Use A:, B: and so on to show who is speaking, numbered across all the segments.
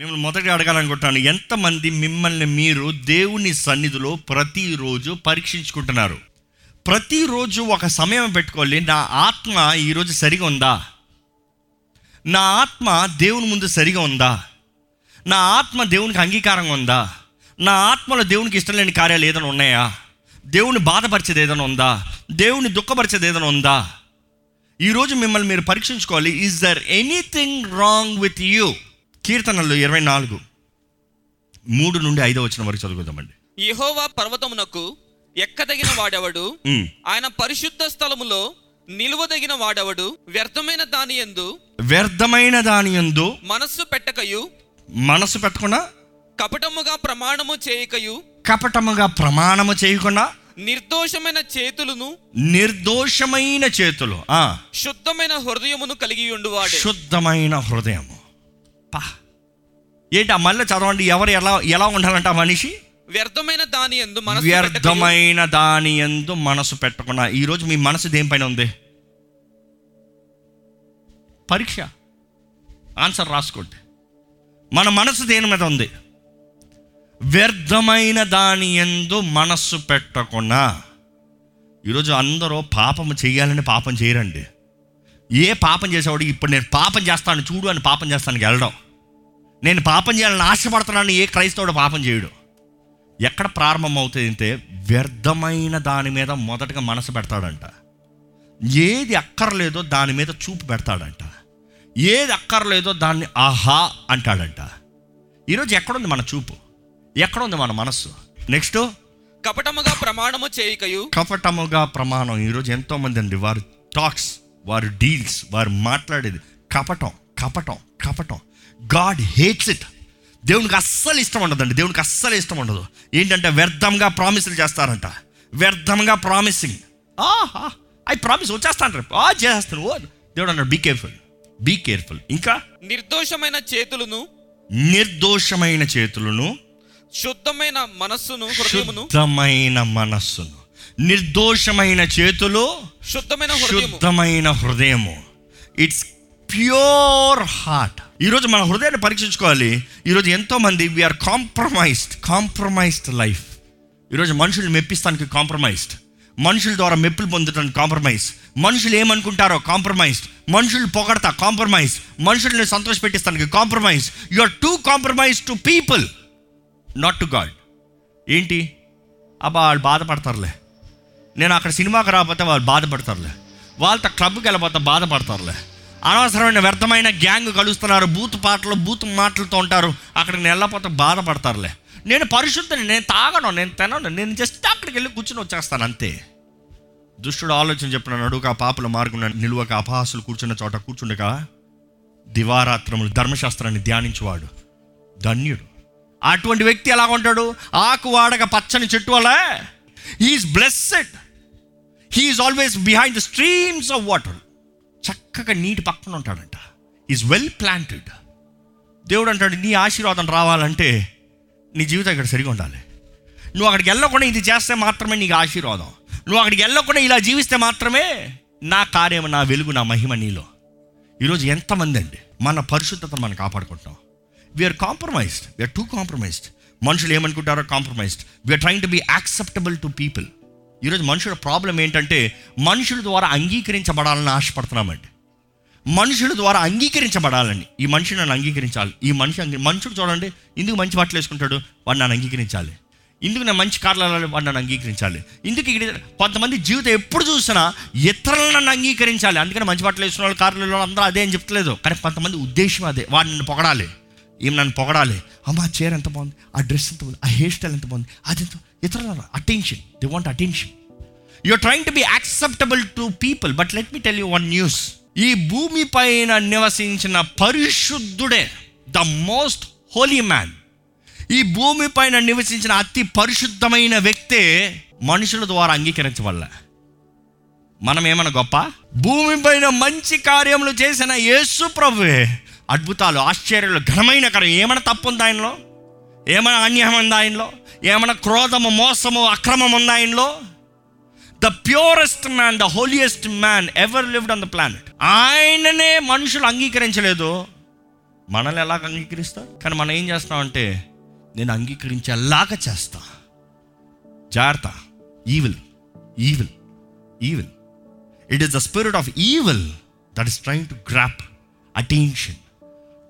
A: మిమ్మల్ని మొదట అడగాలనుకుంటున్నాను. ఎంతమంది మిమ్మల్ని మీరు దేవుని సన్నిధిలో ప్రతిరోజు పరీక్షించుకుంటున్నారు? ప్రతిరోజు ఒక సమయం పెట్టుకోవాలి. నా ఆత్మ ఈరోజు సరిగా ఉందా? నా ఆత్మ దేవుని ముందు సరిగా ఉందా? నా ఆత్మ దేవునికి అంగీకారంగా ఉందా? నా ఆత్మలో దేవునికి ఇష్టం లేని కార్యాలు ఏదైనా ఉన్నాయా? దేవుని బాధపరిచేది ఏదైనా ఉందా? దేవుని దుఃఖపరిచేది ఏదైనా ఉందా? ఈరోజు మిమ్మల్ని మీరు పరీక్షించుకోవాలి. Is there anything wrong with you కీర్తనలు ఇరవై నాలుగు. మూడు నుండి ఐదో వచ్చిన వరకు చదువుకుందామండి.
B: యెహోవా పర్వతమునకు ఎక్కదగిన వాడెవడు. ఆయన పరిశుద్ధ స్థలములో నిలువదగిన వాడెవడు? వ్యర్థమైన దాని యందు
A: వ్యర్థమైన దాని యందు
B: మనస్సు పెట్టకయు.
A: మనసు పెట్టకుండా
B: కపటముగా ప్రమాణము చేయకయు.
A: కపటముగా ప్రమాణము చేయకుండా
B: నిర్దోషమైన చేతులను
A: నిర్దోషమైన చేతులు.
B: శుద్ధమైన హృదయమును కలిగి ఉండువాడే.
A: శుద్ధమైన హృదయము. పా ఏంటి ఆ మళ్ళీ చదవండి? ఎవరు ఎలా ఎలా ఉండాలంట ఆ మనిషి?
B: వ్యర్థమైన దాని మనస్సు పెట్టకయు
A: వ్యర్థమైన దాని ఎందు మనసు పెట్టకుండా. ఈరోజు మీ మనసు దేనిపైన ఉంది? పరీక్ష. ఆన్సర్ రాసుకోండి. మన మనసు దేని మీద ఉంది? వ్యర్థమైన దాని ఎందు మనస్సు పెట్టకుండా. ఈరోజు అందరూ పాపం చేయాలని పాపం చేయరండి. ఏ పాపం చేసేవాడు ఇప్పుడు నేను పాపం చేస్తాను చూడు అని పాపం చేస్తానికి వెళ్ళడం. నేను పాపం చేయాలని ఆశపడుతున్నాను ఏ క్రైస్తవుడు పాపం చేయడు. ఎక్కడ ప్రారంభం అవుతుంది అంటే వ్యర్థమైన దాని మీద మొదటగా మనసు పెడతాడంట. ఏది అక్కర్లేదో దాని మీద చూపు పెడతాడంట. ఏది అక్కర్లేదో దాన్ని ఆహా అంటాడంట. ఈరోజు ఎక్కడుంది మన చూపు? ఎక్కడుంది మన మనస్సు? నెక్స్ట్.
B: కపటముగా ప్రమాణము చేయకయు.
A: కపటముగా ప్రమాణం. ఈరోజు ఎంతోమంది అండి వారి టాక్స్ వారి డీల్స్ వారు మాట్లాడేది కపటం కపటం కపటం. గాడ్ హేట్స్ ఇట్ దేవునికి అస్సలు ఇష్టం ఉండదండి. దేవునికి అస్సలు ఇష్టం ఉండదు. ఏంటంటే వ్యర్థంగా ప్రామిసులు చేస్తారంట. వ్యర్థంగా ప్రామిసింగ్ ఆహా ఐ ప్రామిస్ వచ్చేస్తాను ఆ చేస్తాను ఓ దేవుడు అన్నాడు బీ కేర్ఫుల్ బీ కేర్ఫుల్ ఇంకా?
B: నిర్దోషమైన చేతులను
A: నిర్దోషమైన చేతులను
B: శుద్ధమైన మనస్సును
A: శుద్ధమైన మనస్సును. నిర్దోషమైన చేతులు
B: శుద్ధమైన
A: శుద్ధమైన హృదయము. ఇట్స్ ప్యూర్ హార్ట్ ఈరోజు మన హృదయాన్ని పరీక్షించుకోవాలి. ఈరోజు ఎంతోమంది వీఆర్ కాంప్రమైజ్డ్ కాంప్రమైజ్డ్ లైఫ్ ఈరోజు మనుషులు మెప్పిస్తానికి కాంప్రమైజ్డ్ మనుషుల ద్వారా మెప్పులు పొందడానికి కాంప్రమైజ్ మనుషులు ఏమనుకుంటారో కాంప్రమైజ్డ్ మనుషులు పొగడతా కాంప్రమైజ్ మనుషుల్ని సంతోష పెట్టిస్తానికి compromise you are too compromise to people not to God ఏంటి? అబ్బా వాళ్ళు బాధపడతారులే. నేను అక్కడ సినిమాకి రాకపోతే వాళ్ళు బాధపడతారులే. వాళ్ళతో క్లబ్కి వెళ్ళిపోతే బాధపడతారులే. అనవసరమైన వ్యర్థమైన గ్యాంగ్ కలుస్తున్నారు బూత్ పాటలు బూత్ మాటలతో ఉంటారు అక్కడికి నేను వెళ్ళకపోతే బాధపడతారులే. నేను పరిశుద్ధని నేను తాగను నేను తినను నేను జస్ట్ అక్కడికి వెళ్ళి కూర్చుని వచ్చేస్తాను అంతే. దుష్టుడు ఆలోచన చెప్పిన నడుక ఆ పాపల మార్గం నిలువక అపహాసులు కూర్చున్న చోట కూర్చుండగా దివారాత్రములు ధర్మశాస్త్రాన్ని ధ్యానించేవాడు ధన్యుడు. అటువంటి వ్యక్తి ఎలా ఉంటాడు ఆకు వాడక పచ్చని చెట్టు వల్ల he's blessed he's always behind the streams of water చక్కగా నీటి పక్కన ఉంటాడంట. ఈజ్ వెల్ ప్లాంటెడ్ దేవుడు అంటాడు నీ ఆశీర్వాదం రావాలంటే నీ జీవితం ఇక్కడ సరిగా ఉండాలి. నువ్వు అక్కడికి వెళ్ళకుండా ఇది చేస్తే మాత్రమే నీకు ఆశీర్వాదం. నువ్వు అక్కడికి వెళ్ళకుండా ఇలా జీవిస్తే మాత్రమే నా కార్యం నా వెలుగు నా మహిమ నీలో. ఈరోజు ఎంతమంది అండి మన పరిశుద్ధతను మనం కాపాడుకుంటాం we're compromised we're too compromised మనుషులు ఏమనుకుంటారో compromised we're trying to be acceptable to people ఈరోజు మనుషుల ప్రాబ్లం ఏంటంటే మనుషుల ద్వారా అంగీకరించబడాలని ఆశపడుతున్నామండి. మనుషుల ద్వారా అంగీకరించబడాలని. ఈ మనిషి నన్ను అంగీకరించాలి. ఈ మనిషి అంగీ- మనుషుడు చూడండి ఇందుకు మంచి బట్టలు వేసుకుంటాడు? వాడు నన్ను అంగీకరించాలి. ఇందుకు నేను మంచి కార్లు వెళ్ళాలి వాడు నన్ను అంగీకరించాలి. ఇందుకు ఇక్కడ కొంతమంది జీవితం ఎప్పుడు చూసినా ఇతరులను నన్ను అంగీకరించాలి. అందుకని మంచి బట్టలు వేసుకున్న వాళ్ళు కార్లు వాళ్ళు అందరూ అదే అని చెప్తలేదు. కానీ కొంతమంది ఉద్దేశం అదే. వాడు నన్ను పొగడాలి. ఈమె నన్ను పొగడాలి. అమ్మ ఆ చీర ఎంత బాగుంది. ఆ డ్రెస్ ఎంత బాగుంది. ఆ హెయిర్ స్టైల్ ఎంత బాగుంది. అది ఎంత ఇతరుల attention. They want attention you're trying to be acceptable to people but let me tell you one news ఈ భూమి పైన నివసించిన పరిశుద్ధుడే ద మోస్ట్ హోలీ మ్యాన్ ఈ భూమి పైన నివసించిన అతి పరిశుద్ధమైన వ్యక్తే మనుషుల ద్వారా అంగీకరించవల్ల మనం ఏమన్నా గొప్ప? భూమి పైన మంచి కార్యములు చేసిన యేసు ప్రభువే. అద్భుతాలు ఆశ్చర్యాలు ఘనమైన కార్యం. ఏమైనా తప్పు ఉంది ఆయనలో ఏమైనా అన్యాయం ఉంది ఆయనలో ఏమైనా క్రోధము మోసము అక్రమం ఉంది ఆయనలో the purest man the holiest man ever lived on the planet ఆయననే మనుషులు అంగీకరించలేదు. మనల్ని ఎలాగ అంగీకరిస్తారు? కానీ మనం ఏం చేస్తామంటే నేను అంగీకరించేలాగా చేస్తా. జాగ్రత్త. Evil evil evil it is the spirit of evil that is trying to grab attention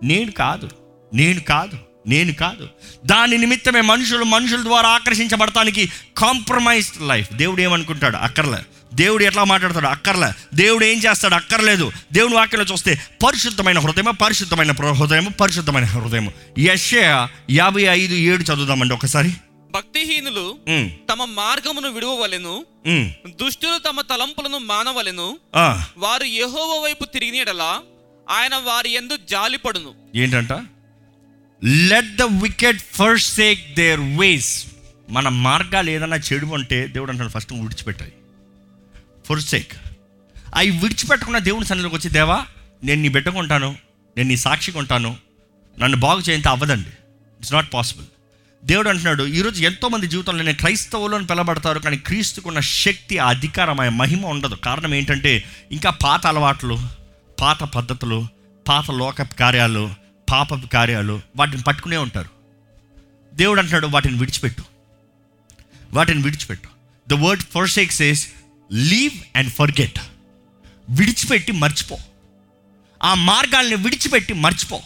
A: నేను కాదు. నేను కాదు. నేను కాదు. దాని నిమిత్తమే మనుషులు మనుషుల ద్వారా ఆకర్షించబడటానికి కాంప్రమైజ్డ్ లైఫ్ దేవుడు ఏమనుకుంటాడు? అక్కర్లే. దేవుడు ఎట్లా మాట్లాడతాడు? అక్కర్లే. దేవుడు ఏం చేస్తాడు? అక్కర్లేదు. దేవుని వాక్యంలో చూస్తే పరిశుద్ధమైన హృదయము పరిశుద్ధమైన ప్ర- హృదయము పరిశుద్ధమైన హృదయము. యెషయా యాభై ఐదు ఏడు చదువుదామండి ఒకసారి.
B: భక్తిహీనులు తమ మార్గమును విడువవలెను దుష్టులు తమ తలంపులను మానవలెను
A: ఆ,
B: వారు యెహోవా వైపు తిరిగినడలా ఆయన వారి ఎందు జాలిపడును.
A: ఏంటంట? Let the wicked forsake their ways మన మార్గాలు ఏదైనా చెడు ఉంటే దేవుడు అంటాడు ఫస్ట్ విడిచిపెట్టాయి. ఫస్ట్ సేక్ అవి విడిచిపెట్టకుండా దేవుని సన్నిధిలోకి వచ్చి దేవా నేను నీ బిడ్డకుంటాను నేను నీ సాక్షిగా ఉంటాను నన్ను బాగు చేయంత అవ్వదండి. ఇట్స్ నాట్ పాసిబుల్ దేవుడు అంటున్నాడు ఈరోజు ఎంతోమంది జీవితంలో నేను క్రైస్తవులు అని పిలబడతారు కానీ క్రీస్తుకున్న శక్తి ఆ మహిమ ఉండదు. కారణం ఏంటంటే ఇంకా పాత అలవాట్లు పాత పద్ధతులు పాత లోక కార్యాలు పాప కార్యాలు వాటిని పట్టుకునే ఉంటారు. దేవుడు అంటున్నాడు వాటిని విడిచిపెట్టు. వాటిని విడిచిపెట్టు. The word forsakes is leave and forget విడిచిపెట్టి మర్చిపో. ఆ మార్గాల్ని విడిచిపెట్టి మర్చిపో.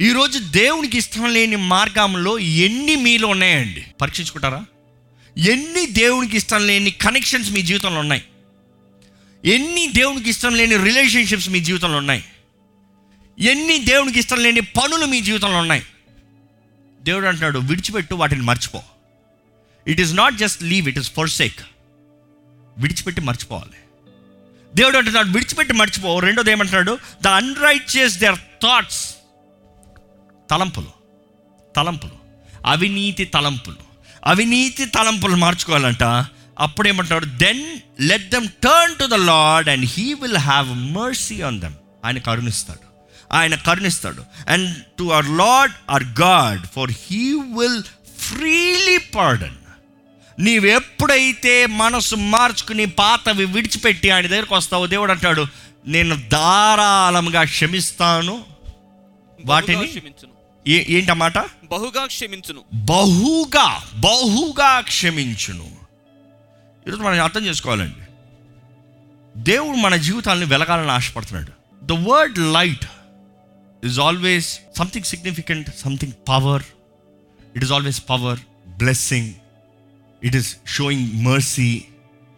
A: ఈరోజు దేవునికి ఇష్టం లేని మార్గంలో ఎన్ని మీలో ఉన్నాయండి? పరీక్షించుకుంటారా? ఎన్ని దేవునికి ఇష్టం లేని కనెక్షన్స్ మీ జీవితంలో ఉన్నాయి? ఎన్ని దేవునికి ఇష్టం లేని రిలేషన్షిప్స్ మీ జీవితంలో ఉన్నాయి? ఎన్ని దేవునికి ఇష్టం లేని పనులు మీ జీవితంలో ఉన్నాయి? దేవుడు అంటున్నాడు విడిచిపెట్టు వాటిని మర్చిపో. It is not just leave it is forsake విడిచిపెట్టి మర్చిపోవాలి. దేవుడు అంటున్నాడు విడిచిపెట్టి మర్చిపో. రెండోది ఏమంటున్నాడు ద అన్రైచియస్ దేర్ థాట్స్ తలంపులు తలంపులు. అవినీతి తలంపులు. అవినీతి తలంపులు మార్చుకోవాలంట. అప్పుడేమంటున్నాడు then let them turn to the lord and he will have mercy on them ఆయన కరుణిస్తాడు. ఆయన కరుణిస్తాడు. And to our lord our God for he will freely pardon నీవెప్పుడైతే మనసు మార్చుకుని పాతవి విడిచిపెట్టి ఆయన దగ్గరకు వస్తావో దేవుడు అంటాడు నేను ధారాళంగా క్షమిస్తాను. వాటిని ఏంటన్నమాట
B: బహుగా క్షమించును.
A: బహుగా బహుగా క్షమించును. ఈరోజు మనం అర్థం చేసుకోవాలండి. దేవుడు మన జీవితాలను వెలగాలని ఆశపడుతున్నాడు. The word light is always something significant something power it is always power blessing it is showing mercy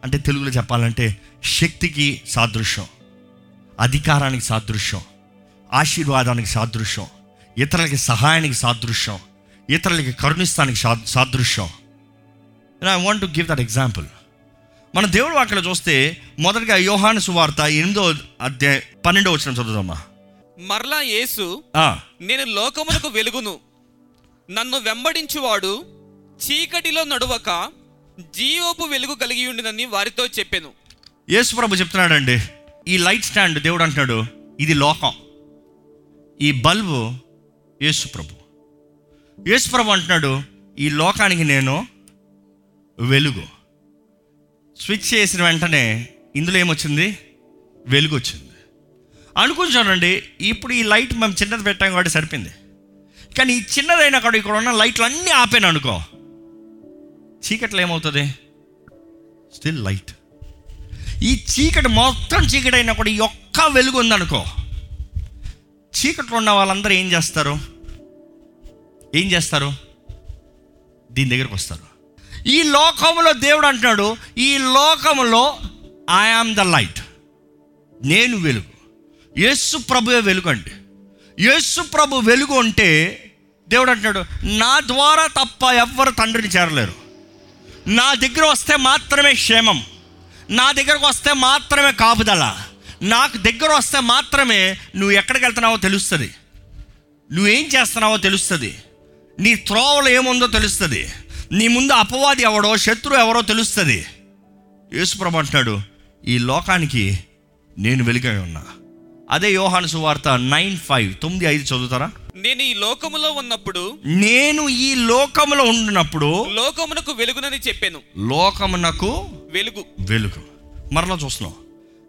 A: అంటే తెలుగులో చెప్పాలంటే శక్తికి సాదృశ్యం అధికారానికి సాదృశ్యం ఆశీర్వాదానికి సాదృశ్యం ఇతరులకి సహాయానికి సాదృశ్యం ఇతరులకి కరుణిస్తానికి సాదృశ్యం. I want to give that example మన దేవుడు అక్కడ చూస్తే మొదటగా యోహాను సువార్త ఎనిమిదో అధ్యాయ పన్నెండో వచ్చిన చదువుదామా?
B: మరలా యేసు నేను లోకమునకు వెలుగును. నన్ను వెంబడించువాడు చీకటిలో నడువక జీవపు వెలుగు కలిగి ఉండినని వారితో చెప్పెను.
A: యేసు ప్రభు చెప్తున్నాడండి ఈ లైట్ స్టాండ్ దేవుడు అంటున్నాడు ఇది లోకం. ఈ బల్బు యేసు ప్రభు. యేసు ప్రభు అంటున్నాడు ఈ లోకానికి నేను వెలుగు. స్విచ్ చేసిన వెంటనే ఇందులో ఏమొచ్చింది? వెలుగు వచ్చింది అనుకుని చూడండి ఇప్పుడు ఈ లైట్ మేము చిన్నది పెట్టాం కాబట్టి సరిపోయింది. కానీ ఈ చిన్నదైనా కూడా ఇక్కడ ఉన్న లైట్లు అన్నీ ఆపాను అనుకో. చీకట్లో ఏమవుతుంది? స్టిల్ లైట్ ఈ చీకటి మొత్తం చీకటి అయినా కూడా ఈ ఒక్క వెలుగు ఉందనుకో. చీకట్లో ఉన్న వాళ్ళందరూ ఏం చేస్తారు? ఏం చేస్తారు? దీని దగ్గరకు వస్తారు. ఈ లోకంలో దేవుడు అంటున్నాడు ఈ లోకంలో ఐ ఆమ్ ద లైట్ నేను వెలుగు. యేసు ప్రభువే వెలుగు అండి యేసు ప్రభు వెలుగు అంటే దేవుడు అంటున్నాడు నా ద్వారా తప్ప ఎవ్వరు తండ్రిని చేరలేరు. నా దగ్గర వస్తే మాత్రమే క్షేమం. నా దగ్గరకు వస్తే మాత్రమే కాపుదల. నాకు దగ్గర వస్తే మాత్రమే నువ్వు ఎక్కడికి వెళ్తున్నావో తెలుస్తుంది. నువ్వేం చేస్తున్నావో తెలుస్తుంది. నీ త్రోవలు ఏముందో తెలుస్తుంది. నీ ముందు అపవాది ఎవడో శత్రువు ఎవరో తెలుస్తుంది. యేసుప్రభు అంటున్నాడు ఈ లోకానికి నేను వెలుగై ఉన్నా. అదే యోహాను సువార్త నైన్ ఫైవ్. తొమ్మిది ఐదు చదువుతారా?
B: నేను ఈ లోకములో ఉన్నప్పుడు
A: నేను ఈ లోకములో ఉండినప్పుడు
B: లోకమునకు వెలుగునని చెప్పాను.
A: లోకమునకు
B: వెలుగు.
A: వెలుగు. మరలా చూస్తున్నాం.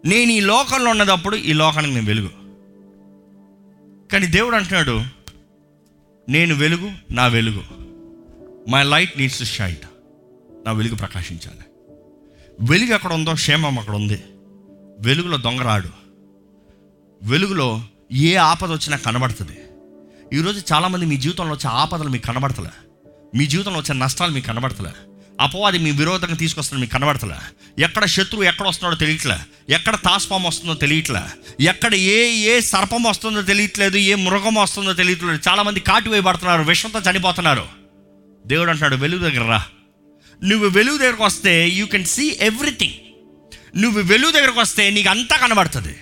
A: నేను ఈ లోకంలో ఉన్నదప్పుడు ఈ లోకానికి నేను వెలుగు. కానీ దేవుడు అంటున్నాడు నేను వెలుగు నా వెలుగు. My light needs to shine నా వెలుగు ప్రకాశించాలి. వెలుగు ఎక్కడ ఉందో క్షేమం అక్కడ ఉంది. వెలుగులో దొంగరాడు వెలుగులో ఏ ఆపద వచ్చినా కనబడుతుంది. ఈరోజు చాలామంది మీ జీవితంలో వచ్చే ఆపదలు మీకు కనబడతలే. మీ జీవితంలో వచ్చే నష్టాలు మీకు కనబడతలే. అపవాది మీ విరోధంగా తీసుకొస్తుంది మీకు కనబడతలే. ఎక్కడ శత్రువు ఎక్కడ వస్తున్నాడో తెలియట్లే. ఎక్కడ తాస్పాము వస్తుందో తెలియట్లే. ఎక్కడ ఏ ఏ సర్పం వస్తుందో తెలియట్లేదు ఏ మృగం వస్తుందో తెలియట్లేదు. చాలామంది కాటు వేయబడుతున్నారు విషంతో చనిపోతున్నారు. దేవుడు అంటున్నాడు వెలుగు దగ్గర రా. నువ్వు వెలుగు దగ్గరకు వస్తే యూ కెన్ సీ ఎవ్రీథింగ్ నువ్వు వెలుగు దగ్గరకు వస్తే నీకు అంతా కనబడుతుంది.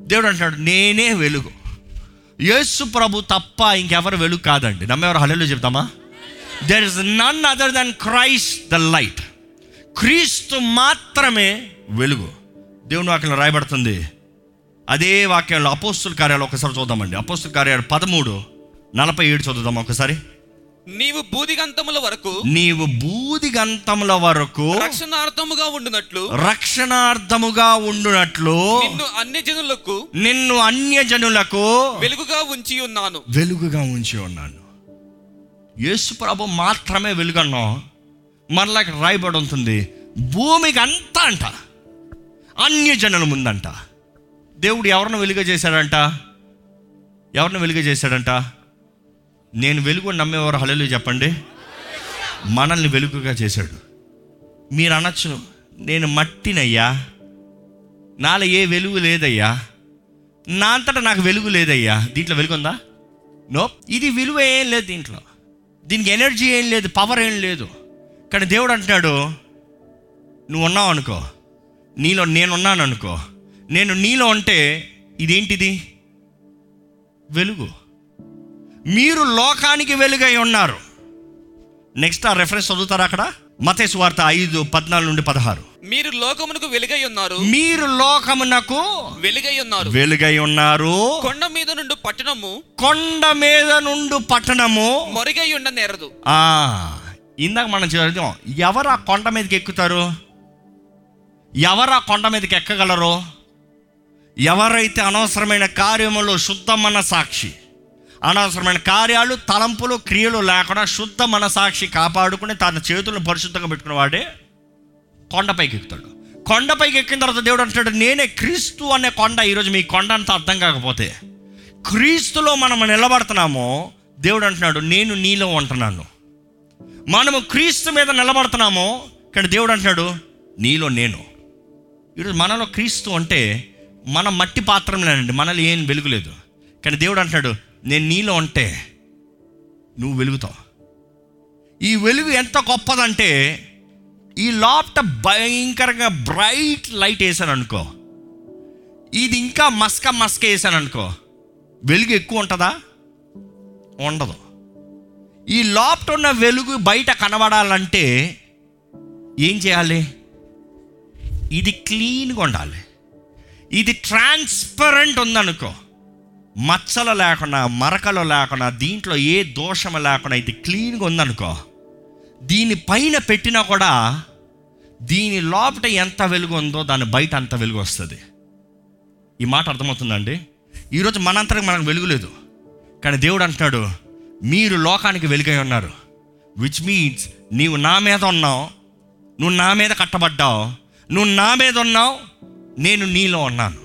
A: దేవుడు అంటున్నాడు నేనే వెలుగు. యేసు ప్రభు తప్ప ఇంకెవరు వెలుగు కాదండి. నమ్మెవరు హలో చెప్తామా? There is none other than Christ the light క్రీస్తు మాత్రమే వెలుగు. దేవుని వాక్యంలో రాయబడుతుంది. అదే వాక్యంలో అపోస్తుల కార్యాలు ఒకసారి చూద్దామండి. అపోస్తుల కార్యాలు పదమూడు నలభై ఏడు చదువుదాం ఒకసారి?
B: నీవు బూదిగంతముల వరకు
A: నీవు బూది గంతముల వరకు
B: రక్షణార్థముగా ఉండునట్లు
A: రక్షణార్థముగా ఉండునట్లు
B: నిన్ను అన్ని జనులకు
A: నిన్ను అన్యజనులకు
B: వెలుగుగా ఉంచి ఉన్నాను.
A: వెలుగుగా ఉంచి ఉన్నాను. యేసు ప్రభు మాత్రమే వెలుగన్నాం మరలా ఇక్కడ రాయబడి ఉంటుంది. భూమికి అంతా అంట. అన్యజనుల ముందంట. దేవుడు ఎవరిని వెలుగ చేశాడంట ఎవరిని వెలుగ చేశాడంట నేను వెలుగు నమ్మేవారు హలలు చెప్పండి. మనల్ని వెలుగుగా చేశాడు. మీరు అనొచ్చు నేను మట్టినయ్యా. నాలో ఏ వెలుగు లేదయ్యా. నా అంతటా నాకు వెలుగు లేదయ్యా. దీంట్లో వెలుగు ఉందా? నో ఇది విలువ ఏం లేదు దీంట్లో. దీనికి ఎనర్జీ ఏం లేదు పవర్ ఏం లేదు. కానీ దేవుడు అంటున్నాడు నువ్వు ఉన్నావు అనుకో. నీలో నేనున్నాను అనుకో నేను నీలో ఉంటే ఇదేంటిది? వెలుగు. మీరు లోకానికి వెలుగై ఉన్నారు. నెక్స్ట్ ఆ రెఫరెన్స్ చదువుతారా అక్కడ? మతేసు వార్త ఐదు పద్నాలుగు నుండి పదహారు.
B: మీరు లోకమునకు వెలుగై ఉన్నారు.
A: మీరు లోకమునకు
B: వెలుగై ఉన్నారు.
A: వెలుగై ఉన్నారు.
B: కొండ మీద నుండి పట్టణము.
A: కొండ మీద నుండి పట్టణము.
B: మొరిగై ఉండ నేరదు.
A: ఆ ఇందాక మనం చదివాం ఎవరు ఆ కొండ మీదకి ఎక్కుతారు? ఎవరు ఆ కొండ మీదకి ఎక్కగలరు? ఎవరైతే అనవసరమైన కార్యములు శుద్ధ మన సాక్షి? అనవసరమైన కార్యాలు తలంపులు క్రియలు లేకుండా శుద్ధ మనసాక్షి కాపాడుకుని తన చేతులను పరిశుద్ధంగా పెట్టుకున్న వాడే కొండపైకి ఎక్కుతాడు. కొండపైకి ఎక్కిన తర్వాత దేవుడు అంటాడు నేనే క్రీస్తు అనే కొండ ఈరోజు మీ కొండ అంత అర్థం కాకపోతే క్రీస్తులో మనం నిలబడుతున్నామో దేవుడు అంటున్నాడు నేను నీలో ఉంటున్నాను. మనము క్రీస్తు మీద నిలబడుతున్నామో కానీ దేవుడు అంటున్నాడు నీలో నేను. ఈరోజు మనలో క్రీస్తు అంటే మన మట్టి పాత్రలేనండి మనలో ఏం వెలుగులేదు కానీ దేవుడు అంటున్నాడు నేను నీలో ఉంటే నువ్వు వెలుగుతావు. ఈ వెలుగు ఎంత గొప్పదంటే ఈ లోపట భయంకరంగా బ్రైట్ లైట్ వేసాను అనుకో ఇది ఇంకా మస్క మస్క వేసాను అనుకో వెలుగు ఎక్కువ ఉంటుందా? ఉండదు. ఈ లోపట ఉన్న వెలుగు బయట కనబడాలంటే ఏం చేయాలి? ఇది క్లీన్గా ఉండాలి. ఇది ట్రాన్స్పరెంట్ ఉందనుకో. మచ్చలు లేకుండా మరకలు లేకుండా దీంట్లో ఏ దోషము లేకుండా ఇది క్లీన్గా ఉందనుకో దీని పైన పెట్టినా కూడా దీని లోపట ఎంత వెలుగు ఉందో దాని బయట అంత వెలుగు వస్తుంది. ఈ మాట అర్థమవుతుందండి? ఈరోజు మనంతరం మనకు వెలుగు లేదు. కానీ దేవుడు అంటున్నాడు మీరు లోకానికి వెలుగై ఉన్నారు. విచ్ మీన్స్ నీవు నా మీద ఉన్నావు నువ్వు నా మీద కట్టబడ్డావు నువ్వు నా మీద ఉన్నావు నేను నీలో ఉన్నాను.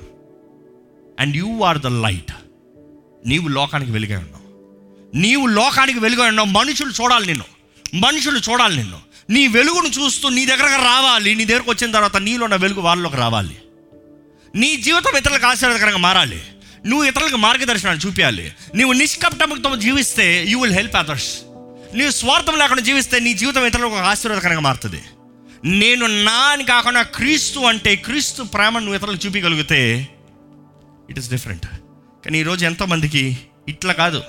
A: And you are the light నీవు లోకానికి వెలుగై ఉన్నావు. నీవు లోకానికి వెలుగై ఉన్నావు. మనుషులు చూడాలి నిన్ను. మనుషులు చూడాలి నిన్ను. నీ వెలుగును చూస్తూ నీ దగ్గరకు రావాలి. నీ దగ్గరకు వచ్చిన తర్వాత నీలో ఉన్న వెలుగు వాళ్ళలోకి రావాలి. నీ జీవితం ఇతరులకు ఆశీర్వాదకరంగా మారాలి. నువ్వు ఇతరులకు మార్గదర్శనాలు చూపించాలి. నువ్వు నిష్కపటంతో జీవిస్తే యూ విల్ హెల్ప్ అదర్స్ నీవు స్వార్థం లేకుండా జీవిస్తే నీ జీవితం ఇతరులకు ఆశీర్వాదకరంగా మారుతుంది. నేను నా అని కాకుండా క్రీస్తు అంటే క్రీస్తు ప్రేమను నువ్వు ఇతరులకు చూపించగలిగితే ఇట్ ఇస్ డిఫరెంట్ కానీ ఈరోజు ఎంతోమందికి ఇట్లా కాదు.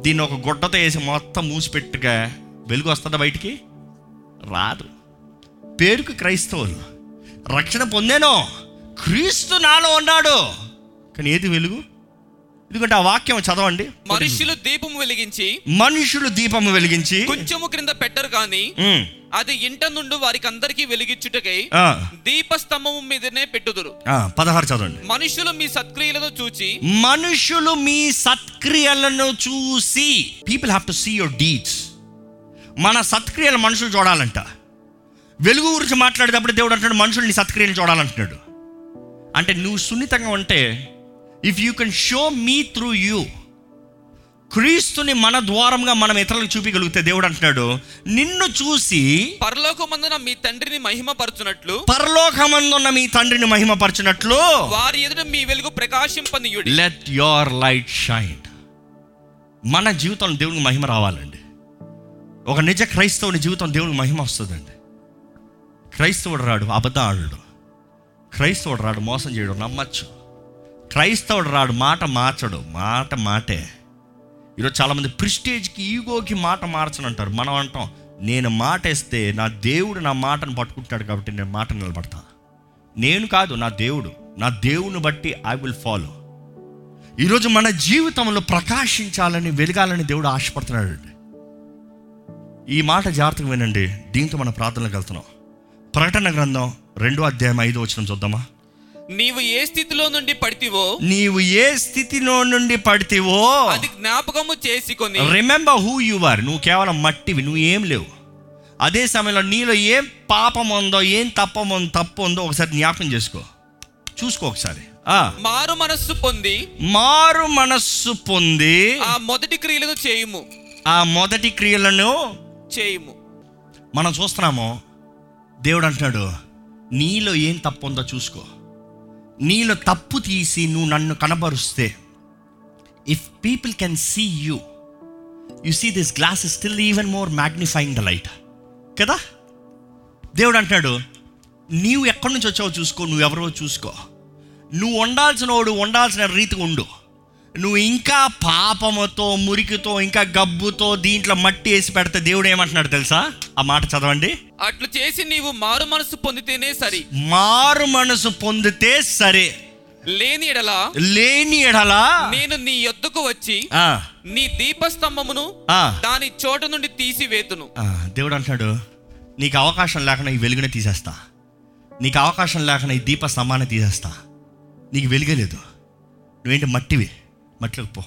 A: దీన్ని ఒక గుడ్డతో వేసి మొత్తం మూసిపెట్టుగా వెలుగు వస్తుందా బయటికి? రాదు. పేరుకు క్రైస్తవులు. రక్షణ పొందేనో క్రీస్తు నాలో ఉన్నాడు. కానీ ఏది వెలుగు? ఎందుకంటే ఆ వాక్యం చదవండి.
B: మనుష్యులు దీపం వెలిగించి
A: మనుషులు దీపము వెలిగించి
B: కొంచెము క్రింద పెట్టరు కాని అది ఇంట నుండి వారికి అందరికీ వెలిగించుటకై
A: ఆ,
B: దీపస్తంభము మీదనే పెట్టుదురు.
A: పదహారు చదవండి.
B: మనుషులు మీ సత్క్రియలను చూచి
A: మనుషులు మీ సత్క్రియలను చూసి people have to see your deeds మన సత్క్రియలు మనుషులు చూడాలంట. వెలుగు గురించి మాట్లాడేటప్పుడు దేవుడు అంటాడు మనుషులు నీ సత్క్రియలు చూడాలంటున్నాడు. అంటే నువ్వు సున్నితంగా ఉంటే if you can show me through you క్రీస్తుని మన ద్వారంగా మనం ఇతరులకు చూపించగలిగితే దేవుడు అంటున్నాడు నిన్ను చూసి
B: పరలోకమందున మీ తండ్రిని మహిమపరచునట్లు
A: పరలోకమందున్న మీ తండ్రిని మహిమపరచినట్లు
B: వారి ఎదుట మీ వెలుగు ప్రకాశింపనీయుడి.
A: లెట్ యోర్ లైట్ షైన్ మన జీవితంలో దేవునికి మహిమ రావాలండి. ఒక నిజ క్రైస్తవుని జీవితం దేవునికి మహిమ వస్తుందండి. క్రైస్తవుడు రాడు అబద్ధాడు క్రైస్తవుడు రాడు మోసం చేయడు నమ్మచ్చు. క్రైస్తవుడు రాడు మాట మార్చడు. మాట మాటే. ఈరోజు చాలామంది ప్రిస్టేజ్కి ఈగోకి మాట మార్చను అంటారు. మనం అంటాం నేను మాటేస్తే నా దేవుడు నా మాటను పట్టుకుంటాడు కాబట్టి నేను మాట నిలబడతా. నేను కాదు నా దేవుడు. నా దేవుని బట్టి ఐ విల్ ఫాలో ఈరోజు మన జీవితంలో ప్రకాశించాలని వెలగాలని దేవుడు ఆశపడుతున్నాడు. ఈ మాట జాగ్రత్తగా వినండి. దీంతో మన ప్రార్థనలకు వెళ్తున్నాం ప్రకటన గ్రంథం రెండో అధ్యాయం ఐదో వచ్చిన చూద్దామా?
B: నీవు ఏ స్థితిలో నుండి పడితివో
A: నీవు ఏ స్థితిలో నుండి పడితేవో
B: అది జ్ఞాపకము చేసుకొని
A: రిమెంబర్ హూ యు ఆర్ నువ్వు కేవలం మట్టివి నువ్వు ఏం లేవు. అదే సమయంలో నీలో ఏం పాపం ఉందో ఏం తప్పం ఉందో తప్పు ఉందో ఒకసారి జ్ఞాపకం చేసుకో. చూసుకో ఒకసారి.
B: మారు మనస్సు పొంది
A: మారు మనస్సు పొంది
B: ఆ మొదటి క్రియలను చేయుము.
A: ఆ మొదటి క్రియలను
B: చేయుము.
A: మనం చూస్తున్నాము. దేవుడు అంటున్నాడు నీలో ఏం తప్పు ఉందో చూసుకో. నీలో తప్పు తీసి నువ్వు నన్ను కనబరుస్తే if people can see you you see this glass is still even more magnifying the light కదా? దేవుడు అంటున్నాడు నీవు ఎక్కడి నుంచి వచ్చావో చూసుకో నువ్వు ఎవరో చూసుకో. నువ్వు ఉండాల్సిన వాడు ఉండాల్సిన రీతిగా ఉండు. నువ్వు ఇంకా పాపముతో మురికితో ఇంకా గబ్బుతో దీంట్లో మట్టి వేసి పెడితే దేవుడు ఏమంటున్నాడు తెలుసా? ఆ మాట చదవండి.
B: అట్లు చేసి నీవు మారు మనస్సు పొందితేనే సరి.
A: మారు మనసు పొందితే సరే.
B: లేని ఎడల
A: లేని ఎడలా
B: నేను నీ యొద్దకు వచ్చి నీ దీపస్తంభమును దాని చోట నుండి తీసివేతును.
A: ఆ, దేవుడు అంటున్నాడు నీకు అవకాశం లేకుండా ఈ వెలుగునే తీసేస్తా. నీకు అవకాశం లేకుండా ఈ దీప స్తంభాన్ని తీసేస్తా. నీకు వెలుగలేదు నువ్వేంటి మట్టివి? మట్లకు పో.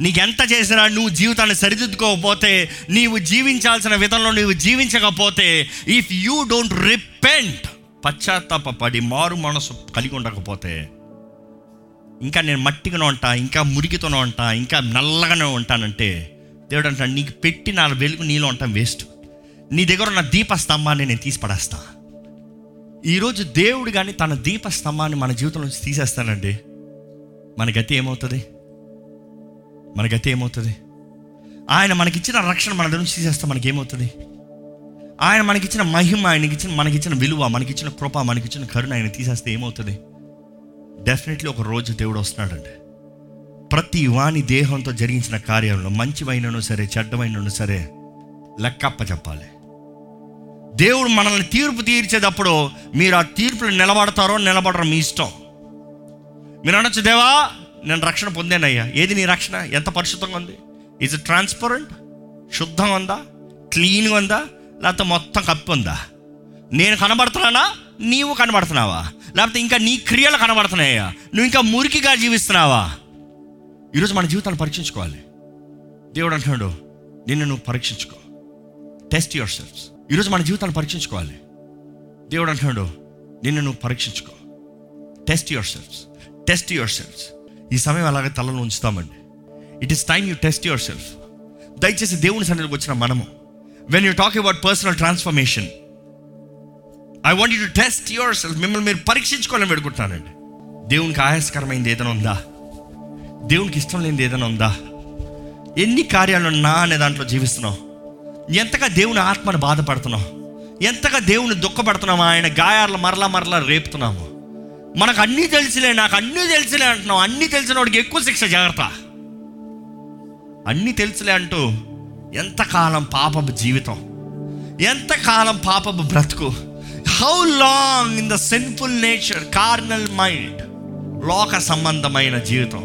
A: నీకెంత చేసినా నువ్వు జీవితాన్ని సరిదిద్దుకోకపోతే నీవు జీవించాల్సిన విధంలో నువ్వు జీవించకపోతే ఇఫ్ యూ డోంట్ రిపెంట్ పశ్చాత్తాపడి మారు మనసు కలిగి ఉండకపోతే ఇంకా నేను మట్టిగానే ఉంటా ఇంకా మురికితోనే ఉంటా ఇంకా నల్లగానే ఉంటానంటే దేవుడు అంటాడు నీకు పెట్టి నా వెలుగు నీలో ఉంటాం వేస్ట్ నీ దగ్గర ఉన్న దీపస్తంభాన్ని నేను తీసి పడేస్తా ఈరోజు దేవుడు కానీ తన దీపస్తంభాన్ని మన జీవితంలో తీసేస్తానండి మన గతి ఏమవుతుంది? మన గతి ఏమవుతుంది? ఆయన మనకిచ్చిన రక్షణ మన దగ్గర నుంచి తీసేస్తే మనకేమవుతుంది? ఆయన మనకిచ్చిన మహిమ ఆయనకిచ్చిన మనకిచ్చిన విలువ మనకిచ్చిన కృప మనకిచ్చిన కరుణ ఆయన తీసేస్తే ఏమవుతుంది? డెఫినెట్లీ ఒక రోజు దేవుడు వస్తున్నాడండి. ప్రతి వాణి దేహంతో జరిగించిన కార్యంలో మంచివైనను సరే చెడ్డమైనను సరే లెక్కప్ప చెప్పాలి. దేవుడు మనల్ని తీర్పు తీర్చేటప్పుడు మీరు ఆ తీర్పులు నిలబడతారో నిలబడరో మీ ఇష్టం. మీరు అనొచ్చు దేవా నేను రక్షణ పొందానయ్యా. ఏది నీ రక్షణ? ఎంత పరిశుద్ధంగా ఉంది? ఇజ్ ట్రాన్స్పరెంట్ శుద్ధంగా ఉందా? క్లీన్గా ఉందా? లేకపోతే మొత్తం కప్పి ఉందా? నేను కనబడుతున్నానా? నీవు కనబడుతున్నావా? లేకపోతే ఇంకా నీ క్రియలు కనబడుతున్నాయా? నువ్వు ఇంకా మురికిగా జీవిస్తున్నావా? ఈరోజు మన జీవితాన్ని పరీక్షించుకోవాలి. దేవుడు అంటున్నాడు నిన్ను నువ్వు పరీక్షించుకో. టెస్ట్ యువర్ సెల్ఫ్స్ ఈరోజు మన జీవితాన్ని పరీక్షించుకోవాలి. దేవుడు అంటున్నాడు నిన్ను నువ్వు పరీక్షించుకో. Test yourselves test yourselves ఈ సమయం అలాగే తలలో ఉంచుతామండి. It is time you test yourself దయచేసి దేవుని సన్నిధికి వచ్చిన మనము. When you talk about personal transformation I want you to test yourself మిమ్మల్ని మీరు పరీక్షించుకోవాలని పెడుకుంటున్నానండి దేవునికి ఆయాసకరమైంది ఏదైనా ఉందా? దేవునికి ఇష్టం లేనిది ఏదైనా ఉందా? ఎన్ని కార్యాలు నా అనే దాంట్లో జీవిస్తున్నావు? ఎంతగా దేవుని ఆత్మను బాధపడుతున్నావు? ఎంతగా దేవుని దుఃఖపడుతున్నాము ఆయన గాయాలను మరలా మరలా రేపుతున్నాము? మనకు అన్నీ తెలిసిలే నాకు అన్నీ తెలిసిలే అంటున్నావు. అన్నీ తెలిసిన వాడికి ఎక్కువ శిక్ష జాగ్రత్త. అన్నీ తెలుసులే అంటూ ఎంతకాలం పాపపు జీవితం ఎంతకాలం పాపపు బ్రతుకు. How long in the sinful nature carnal mind లోక సంబంధమైన జీవితం.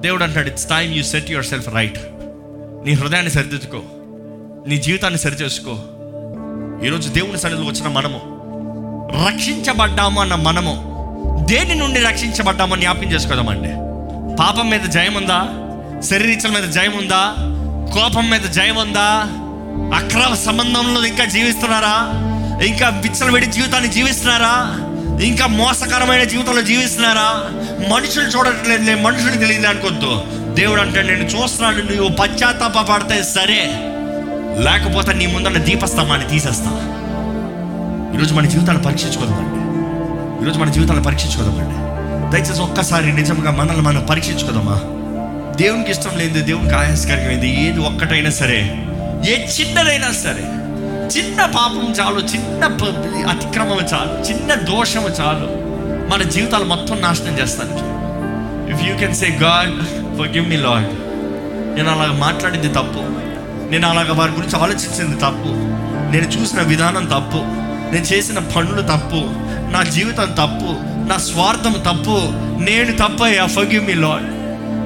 A: దేవుడు అంటాడు it's time you set yourself right నీ హృదయాన్ని సరిదిద్దుకో. నీ జీవితాన్ని సరిచేసుకో. ఈరోజు దేవుని సన్నిధిలో వచ్చిన మనము రక్షించబడ్డాము అన్న మనము దేని నుండి రక్షించబడ్డామో జ్ఞాపకం చేసుకోదామండి. పాపం మీద జయం ఉందా? శరీరీచల మీద జయం ఉందా? కోపం మీద జయం ఉందా? అక్రమ సంబంధంలో ఇంకా జీవిస్తున్నారా? ఇంకా విచ్చలవిడి జీవితాన్ని జీవిస్తున్నారా? ఇంకా మోసకరమైన జీవితంలో జీవిస్తున్నారా? మనుషులు చూడట్లేదు మనుషులు తెలియదు అనుకోద్దు దేవుడు అంటే నేను చూస్తున్నాను నువ్వు పశ్చాత్తాప పడితే సరే. లేకపోతే నీ ముందన్న దీపస్తంభాన్ని తీసేస్తా. ఈరోజు మన జీవితాన్ని పరీక్షించుకోదామండి ఈరోజు మన జీవితాన్ని పరీక్షించుకోదామండి. దయచేసి ఒక్కసారి నిజంగా మనల్ని మనం పరీక్షించుకోదామా? దేవునికి ఇష్టం లేదు దేవునికి ఆయాసకరమైంది ఏది ఒక్కటైనా సరే ఏ చిన్నదైనా సరే చిన్న పాపం చాలు చిన్న అతిక్రమం చాలు చిన్న దోషము చాలు మన జీవితాలు మొత్తం నాశనం చేస్తానికి. If you can say God forgive me lord నేను అలాగ మాట్లాడింది తప్పు. నేను అలాగ వారి గురించి ఆలోచించింది తప్పు. నేను చూసిన విధానం తప్పు. నేను చేసిన పనులు తప్పు. నా జీవితం తప్పు నా స్వార్థం తప్పు నేను తప్పయ్యా ఫగివ్ మీ లాడ్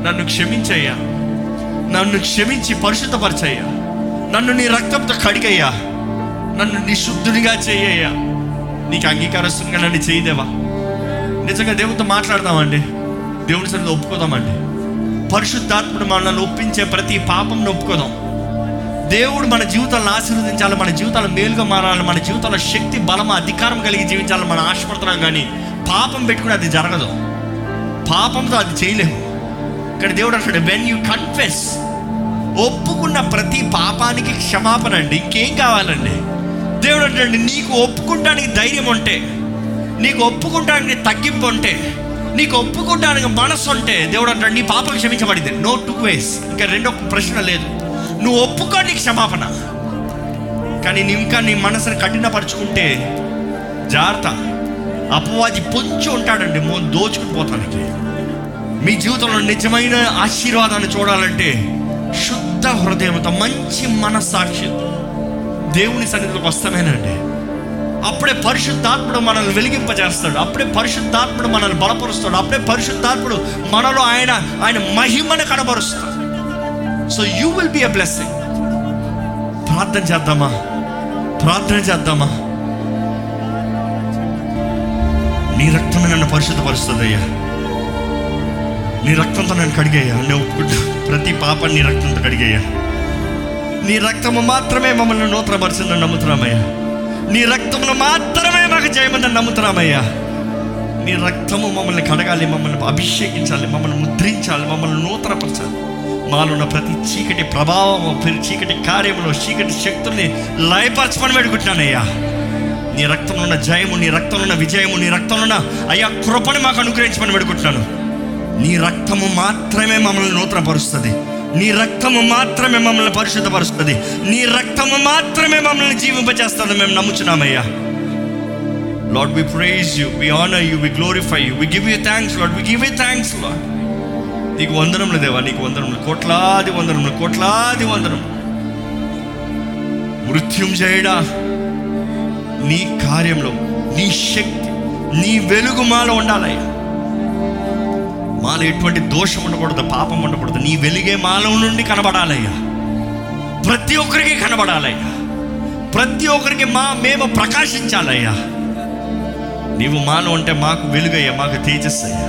A: నన్ను క్షమించయ్యా. నన్ను క్షమించి పరిశుద్ధపరచయ్యా. నన్ను నీ రక్తంతో కడిగయ్యా. నన్ను నిశుద్ధునిగా చెయ్యయ్యా నీకు అంగీకారస్తునిగా నన్ను చేయదేవా? నిజంగా దేవునితో మాట్లాడదామండి. దేవుని సన్నిధిలో ఒప్పుకోదామండి. పరిశుద్ధాత్ముడు మనల్ని ఒప్పించే ప్రతి పాపం ఒప్పుకోదాం. దేవుడు మన జీవితాలను ఆశీర్వదించాలి మన జీవితాలు మేలుగా మారాలి మన జీవితంలో శక్తి బలం అధికారం కలిగి జీవించాలని మనం ఆశపడుతున్నాం కానీ పాపం పెట్టుకుని అది జరగదు. పాపంతో అది చేయలేము. ఇక్కడ దేవుడు అంటాడు వెన్ యూ కన్ఫెస్ ఒప్పుకున్న ప్రతి పాపానికి క్షమాపణ అండి. ఇంకేం కావాలండి? దేవుడు అంటాడు నీకు ఒప్పుకుంటానికి ధైర్యం ఉంటే నీకు ఒప్పుకుంటానికి తగ్గింపు ఉంటే నీకు ఒప్పుకుంటానికి మనసు ఉంటే దేవుడు అంటాడు నీ పాపం క్షమించబడింది. నో టూ వేస్ ఇంకా రెండో ప్రశ్న లేదు. నువ్వు ఒప్పుకో నీకు క్షమాపణ. కానీ నువ్వు ఇంకా నీ మనసుని కఠినపరుచుకుంటే జాగ్రత్త. అపవాది పొంచి ఉంటాడండి మో దోచుకుని పోతానికి. మీ జీవితంలో నిజమైన ఆశీర్వాదాన్ని చూడాలంటే శుద్ధ హృదయంతో మంచి మనస్సాక్షి దేవుని సన్నిధిలోకి వస్తామేనండి. అప్పుడే పరిశుద్ధాత్ముడు మనల్ని వెలిగింపజేస్తాడు అప్పుడే పరిశుద్ధాత్ముడు మనల్ని బలపరుస్తాడు అప్పుడే పరిశుద్ధాత్ముడు మనలో ఆయన ఆయన మహిమను కనబరుస్తాడు. So you will be a blessing ప్రార్థన చేద్దామా? ప్రార్థన చేద్దామా? నీ రక్తమే నన్ను పరిశుద్ధపరుస్తుంది అయ్యా నీ రక్తంతో నన్ను కడిగయ్యా. నేను ఒప్పుకుంటా. ప్రతి పాప నీ రక్తంతో కడిగయ్యా. నీ రక్తము మాత్రమే మమ్మల్ని నూతనపరిచిందని నమ్ముతున్నామయ్యా. నీ రక్తమును మాత్రమే మాకు చేయమని నమ్ముతున్నామయ్యా. నీ రక్తము మమ్మల్ని కడగాలి మమ్మల్ని అభిషేకించాలి మమ్మల్ని ముద్రించాలి మమ్మల్ని నూతనపరచాలి. మాలో ఉన్న ప్రతి చీకటి ప్రభావము ప్రతి చీకటి కార్యములు చీకటి శక్తుల్ని లయపరచమని పెడుకుంటున్నానయ్యా నీ రక్తంలో ఉన్న జయము నీ రక్తంలో ఉన్న విజయము నీ రక్తంలో ఉన్న అయ్యా కృపను మాకు అనుగ్రహించమని పెడుకుంటున్నాను నీ రక్తము మాత్రమే మమ్మల్ని నూతనపరుస్తుంది. నీ రక్తము మాత్రమే మమ్మల్ని పరిశుద్ధపరుస్తుంది. నీ రక్తము మాత్రమే మమ్మల్ని జీవింపజేస్తుంది మేము నమ్ముచున్నామయ్యా. Lord we praise you we honour you we glorify you we give you thanks lord we give you thanks lord నీకు వందనములు దేవా నీకు వందనములు. కోట్లాది వందనములు కోట్లాది వందనం మృత్యుం చేయడా? నీ కార్యంలో నీ శక్తి నీ వెలుగు మాలో ఉండాలయ్యా. మాలో ఎటువంటి దోషం ఉండకూడదు పాపం ఉండకూడదు. నీ వెలుగే మాలో నుండి కనబడాలయ్యా. ప్రతి ఒక్కరికి కనబడాలయ్యా. ప్రతి ఒక్కరికి మా మేము ప్రకాశించాలయ్యా. నీవు మాలో ఉంటే మాకు వెలుగయ్యా మాకు తేజస్సు అయ్యా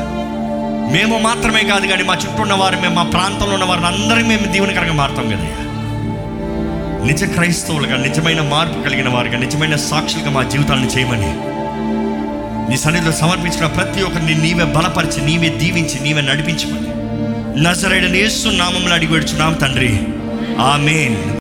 A: మేము మాత్రమే కాదు కానీ మా చుట్టూ ఉన్న వారు మేము మా ప్రాంతంలో ఉన్న వారిని అందరికీ మేము దీవెనకరంగా మారుతాం కదయ్యా నిజ క్రైస్తవులుగా నిజమైన మార్పు కలిగిన వారుగా నిజమైన సాక్షులుగా మా జీవితాలను చేయమని. నీ సన్నిధిలో సమర్పించిన ప్రతి ఒక్కరిని నీవే బలపరిచి నీవే దీవించి నీవే నడిపించమని. నజరైన యేసు నామంలో అడిగి పెడుచున్నాం తండ్రి. ఆమెన్.